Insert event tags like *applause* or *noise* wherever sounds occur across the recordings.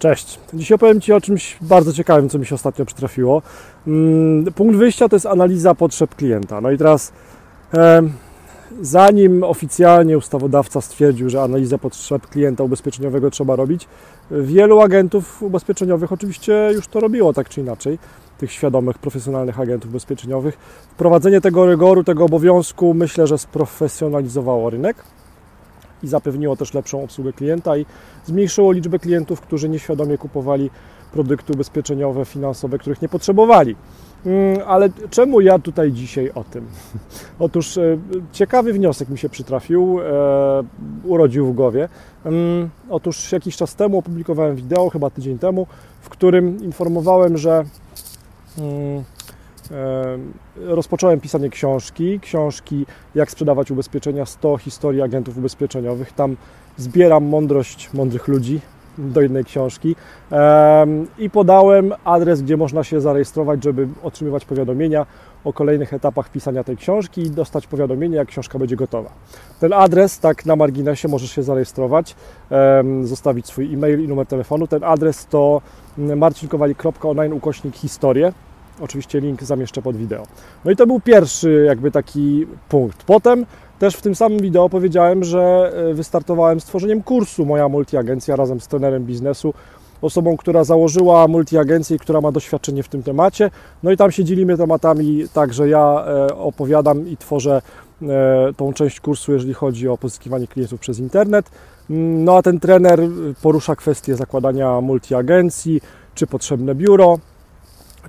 Cześć. Dzisiaj opowiem Ci o czymś bardzo ciekawym, co mi się ostatnio przytrafiło. Mm, punkt wyjścia to jest analiza potrzeb klienta. No i teraz, zanim oficjalnie ustawodawca stwierdził, że analizę potrzeb klienta ubezpieczeniowego trzeba robić, wielu agentów ubezpieczeniowych oczywiście już to robiło tak czy inaczej, tych świadomych, profesjonalnych agentów ubezpieczeniowych. Wprowadzenie tego rygoru, tego obowiązku myślę, że sprofesjonalizowało rynek i zapewniło też lepszą obsługę klienta i zmniejszyło liczbę klientów, którzy nieświadomie kupowali produkty ubezpieczeniowe, finansowe, których nie potrzebowali. Mm, ale czemu ja tutaj dzisiaj o tym? *laughs* Otóż e, ciekawy wniosek mi się przytrafił, e, urodził w głowie. Mm, otóż jakiś czas temu opublikowałem wideo, chyba tydzień temu, w którym informowałem, że mm, rozpocząłem pisanie książki, książki jak sprzedawać ubezpieczenia, 100 historii agentów ubezpieczeniowych. Tam zbieram mądrość mądrych ludzi do jednej książki i podałem adres, gdzie można się zarejestrować, żeby otrzymywać powiadomienia o kolejnych etapach pisania tej książki i dostać powiadomienie, jak książka będzie gotowa. Ten adres, tak na marginesie, możesz się zarejestrować, zostawić swój e-mail i numer telefonu. Ten adres to marcinkowali.online ukośnik. Oczywiście link zamieszczę pod wideo. No i to był pierwszy jakby taki punkt. Potem też w tym samym wideo powiedziałem, że e, wystartowałem z tworzeniem kursu Moja Multiagencja razem z trenerem biznesu, osobą, która założyła multiagencję i która ma doświadczenie w tym temacie. No i tam się dzielimy tematami, tak że ja e, opowiadam i tworzę e, tą część kursu, jeżeli chodzi o pozyskiwanie klientów przez internet. Mm, no a ten trener porusza kwestie zakładania multiagencji, czy potrzebne biuro,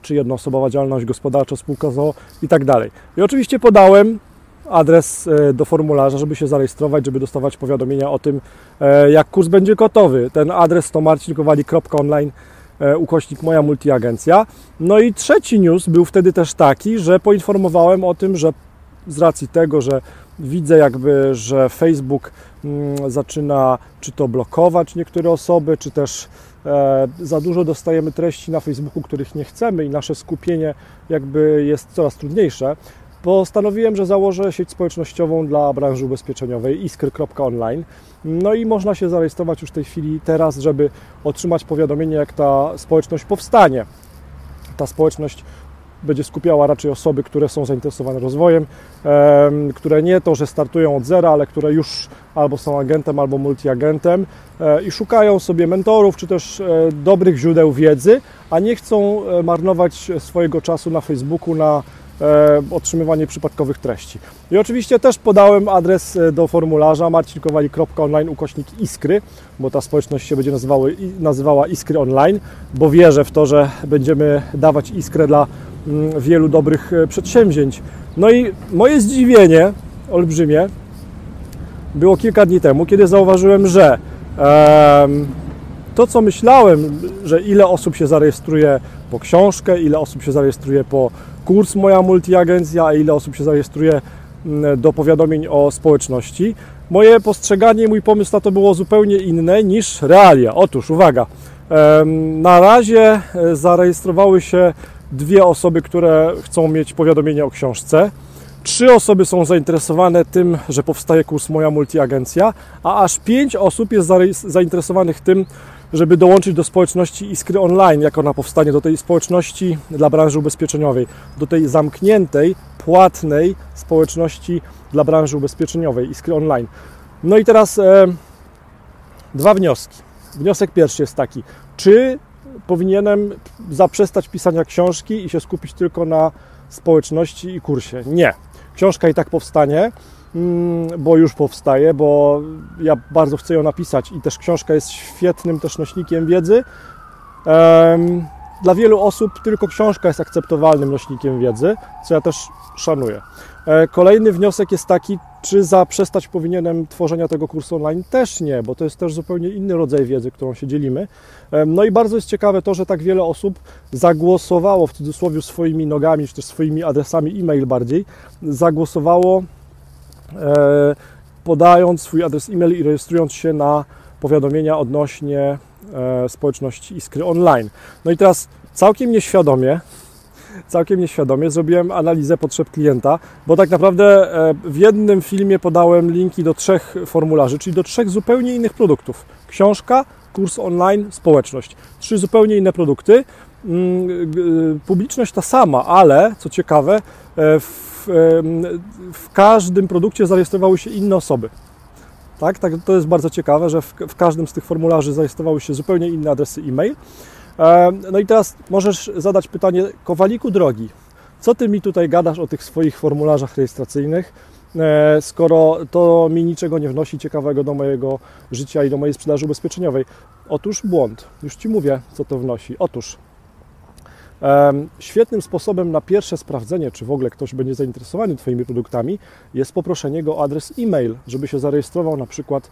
czy jednoosobowa działalność gospodarcza, spółka ZOO i tak dalej. I oczywiście podałem adres e, do formularza, żeby się zarejestrować, żeby dostawać powiadomienia o tym, e, jak kurs będzie gotowy. Ten adres to marcinkowali.online e, ukośnik moja multiagencja. No i trzeci news był wtedy też taki, że poinformowałem o tym, że z racji tego, że widzę jakby, że Facebook mm, zaczyna czy to blokować niektóre osoby, czy też E, za dużo dostajemy treści na Facebooku, których nie chcemy i nasze skupienie jakby jest coraz trudniejsze, postanowiłem, że założę sieć społecznościową dla branży ubezpieczeniowej iskry.online. No i można się zarejestrować już w tej chwili teraz, żeby otrzymać powiadomienie, jak ta społeczność powstanie. Ta społeczność będzie skupiała raczej osoby, które są zainteresowane rozwojem, które nie to, że startują od zera, ale które już albo są agentem, albo multiagentem e, i szukają sobie mentorów, czy też e, dobrych źródeł wiedzy, a nie chcą e, marnować swojego czasu na Facebooku na otrzymywanie przypadkowych treści. I oczywiście też podałem adres do formularza marcinkowali.online ukośnik Iskry, bo ta społeczność się będzie nazywała, Iskry Online, bo wierzę w to, że będziemy dawać Iskrę dla wielu dobrych e, przedsięwzięć. No i moje zdziwienie olbrzymie było kilka dni temu, kiedy zauważyłem, że to, co myślałem, że ile osób się zarejestruje po książkę, ile osób się zarejestruje po kurs Moja Multiagencja, a ile osób się zarejestruje mm, do powiadomień o społeczności, moje postrzeganie, mój pomysł na to było zupełnie inne niż realia. Otóż, uwaga, na razie e, zarejestrowały się dwie osoby, które chcą mieć powiadomienie o książce. Trzy osoby są zainteresowane tym, że powstaje kurs Moja Multiagencja, a aż pięć osób jest zainteresowanych tym, żeby dołączyć do społeczności Iskry Online, jak ona powstanie, do tej społeczności dla branży ubezpieczeniowej, do tej zamkniętej, płatnej społeczności dla branży ubezpieczeniowej Iskry Online. No i teraz e, dwa wnioski. Wniosek pierwszy jest taki, czy powinienem zaprzestać pisania książki i się skupić tylko na społeczności i kursie. Nie. Książka i tak powstanie, mm, bo już powstaje, bo ja bardzo chcę ją napisać i też książka jest świetnym też nośnikiem wiedzy. Dla wielu osób tylko książka jest akceptowalnym nośnikiem wiedzy, co ja też szanuję. E, kolejny wniosek jest taki, czy zaprzestać powinienem tworzenia tego kursu online? Też nie, bo to jest też zupełnie inny rodzaj wiedzy, którą się dzielimy. E, no i bardzo jest ciekawe to, że tak wiele osób zagłosowało w cudzysłowie swoimi nogami, czy też swoimi adresami e-mail bardziej, zagłosowało e, podając swój adres e-mail i rejestrując się na powiadomienia odnośnie społeczności Iskry Online. No i teraz całkiem nieświadomie całkiem nieświadomie zrobiłem analizę potrzeb klienta, bo tak naprawdę e, w jednym filmie podałem linki do trzech formularzy, czyli do trzech zupełnie innych produktów. Książka, kurs online, społeczność. Trzy zupełnie inne produkty. Mm, publiczność ta sama, ale co ciekawe, e, w, w każdym produkcie zarejestrowały się inne osoby. Tak, tak, to jest bardzo ciekawe, że w, w każdym z tych formularzy zarejestrowały się zupełnie inne adresy e-mail. E, no i teraz możesz zadać pytanie, Kowaliku drogi, co ty mi tutaj gadasz o tych swoich formularzach rejestracyjnych, e, skoro to mi niczego nie wnosi ciekawego do mojego życia i do mojej sprzedaży ubezpieczeniowej? Otóż błąd. Już ci mówię, co to wnosi. Otóż Świetnym sposobem na pierwsze sprawdzenie, czy w ogóle ktoś będzie zainteresowany Twoimi produktami, jest poproszenie go o adres e-mail, żeby się zarejestrował na przykład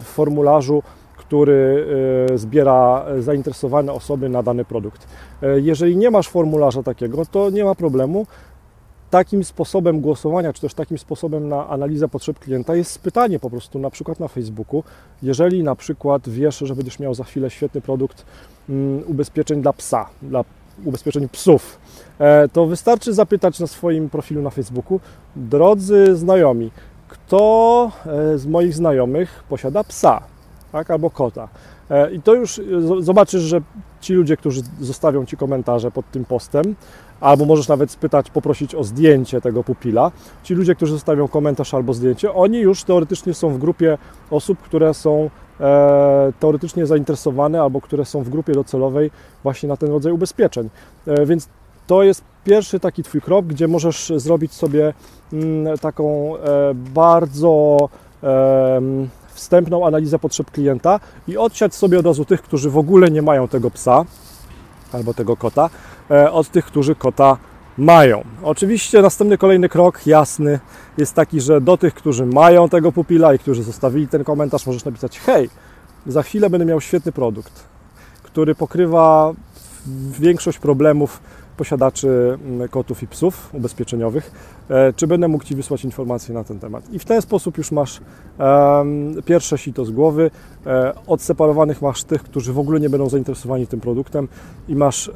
w formularzu, który e, zbiera zainteresowane osoby na dany produkt. E, jeżeli nie masz formularza takiego, to nie ma problemu takim sposobem głosowania, czy też takim sposobem na analizę potrzeb klienta jest pytanie po prostu na przykład na Facebooku. Jeżeli na przykład wiesz, że będziesz miał za chwilę świetny produkt um, ubezpieczeń dla psa, dla ubezpieczeń psów, e, to wystarczy zapytać na swoim profilu na Facebooku, drodzy znajomi, kto e, z moich znajomych posiada psa tak, albo kota. E, I to już zobaczysz, że ci ludzie, którzy zostawią Ci komentarze pod tym postem, albo możesz nawet spytać, poprosić o zdjęcie tego pupila. Ci ludzie, którzy zostawią komentarz albo zdjęcie, oni już teoretycznie są w grupie osób, które są e, teoretycznie zainteresowane albo które są w grupie docelowej właśnie na ten rodzaj ubezpieczeń. E, więc to jest pierwszy taki Twój krok, gdzie możesz zrobić sobie mm, taką e, bardzo wstępną analizę potrzeb klienta i odsiać sobie od razu tych, którzy w ogóle nie mają tego psa albo tego kota, e, od tych, którzy kota mają. Oczywiście następny kolejny krok, jasny, jest taki, że do tych, którzy mają tego pupila i którzy zostawili ten komentarz, możesz napisać: Hej, za chwilę będę miał świetny produkt, który pokrywa większość problemów posiadaczy mm, kotów i psów ubezpieczeniowych, e, czy będę mógł Ci wysłać informacje na ten temat. I w ten sposób już masz pierwsze sito z głowy. E, odseparowanych masz tych, którzy w ogóle nie będą zainteresowani tym produktem i masz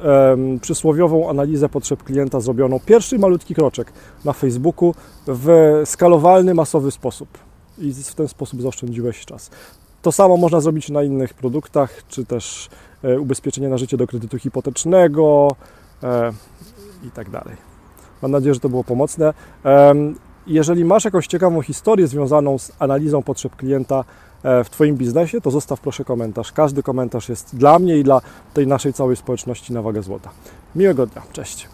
przysłowiową analizę potrzeb klienta zrobioną. Pierwszy malutki kroczek na Facebooku w skalowalny, masowy sposób. I w ten sposób zaoszczędziłeś czas. To samo można zrobić na innych produktach, czy też e, ubezpieczenie na życie do kredytu hipotecznego, i tak dalej. Mam nadzieję, że to było pomocne. Jeżeli masz jakąś ciekawą historię związaną z analizą potrzeb klienta e, w Twoim biznesie, to zostaw proszę komentarz. Każdy komentarz jest dla mnie i dla tej naszej całej społeczności na wagę złota. Miłego dnia. Cześć.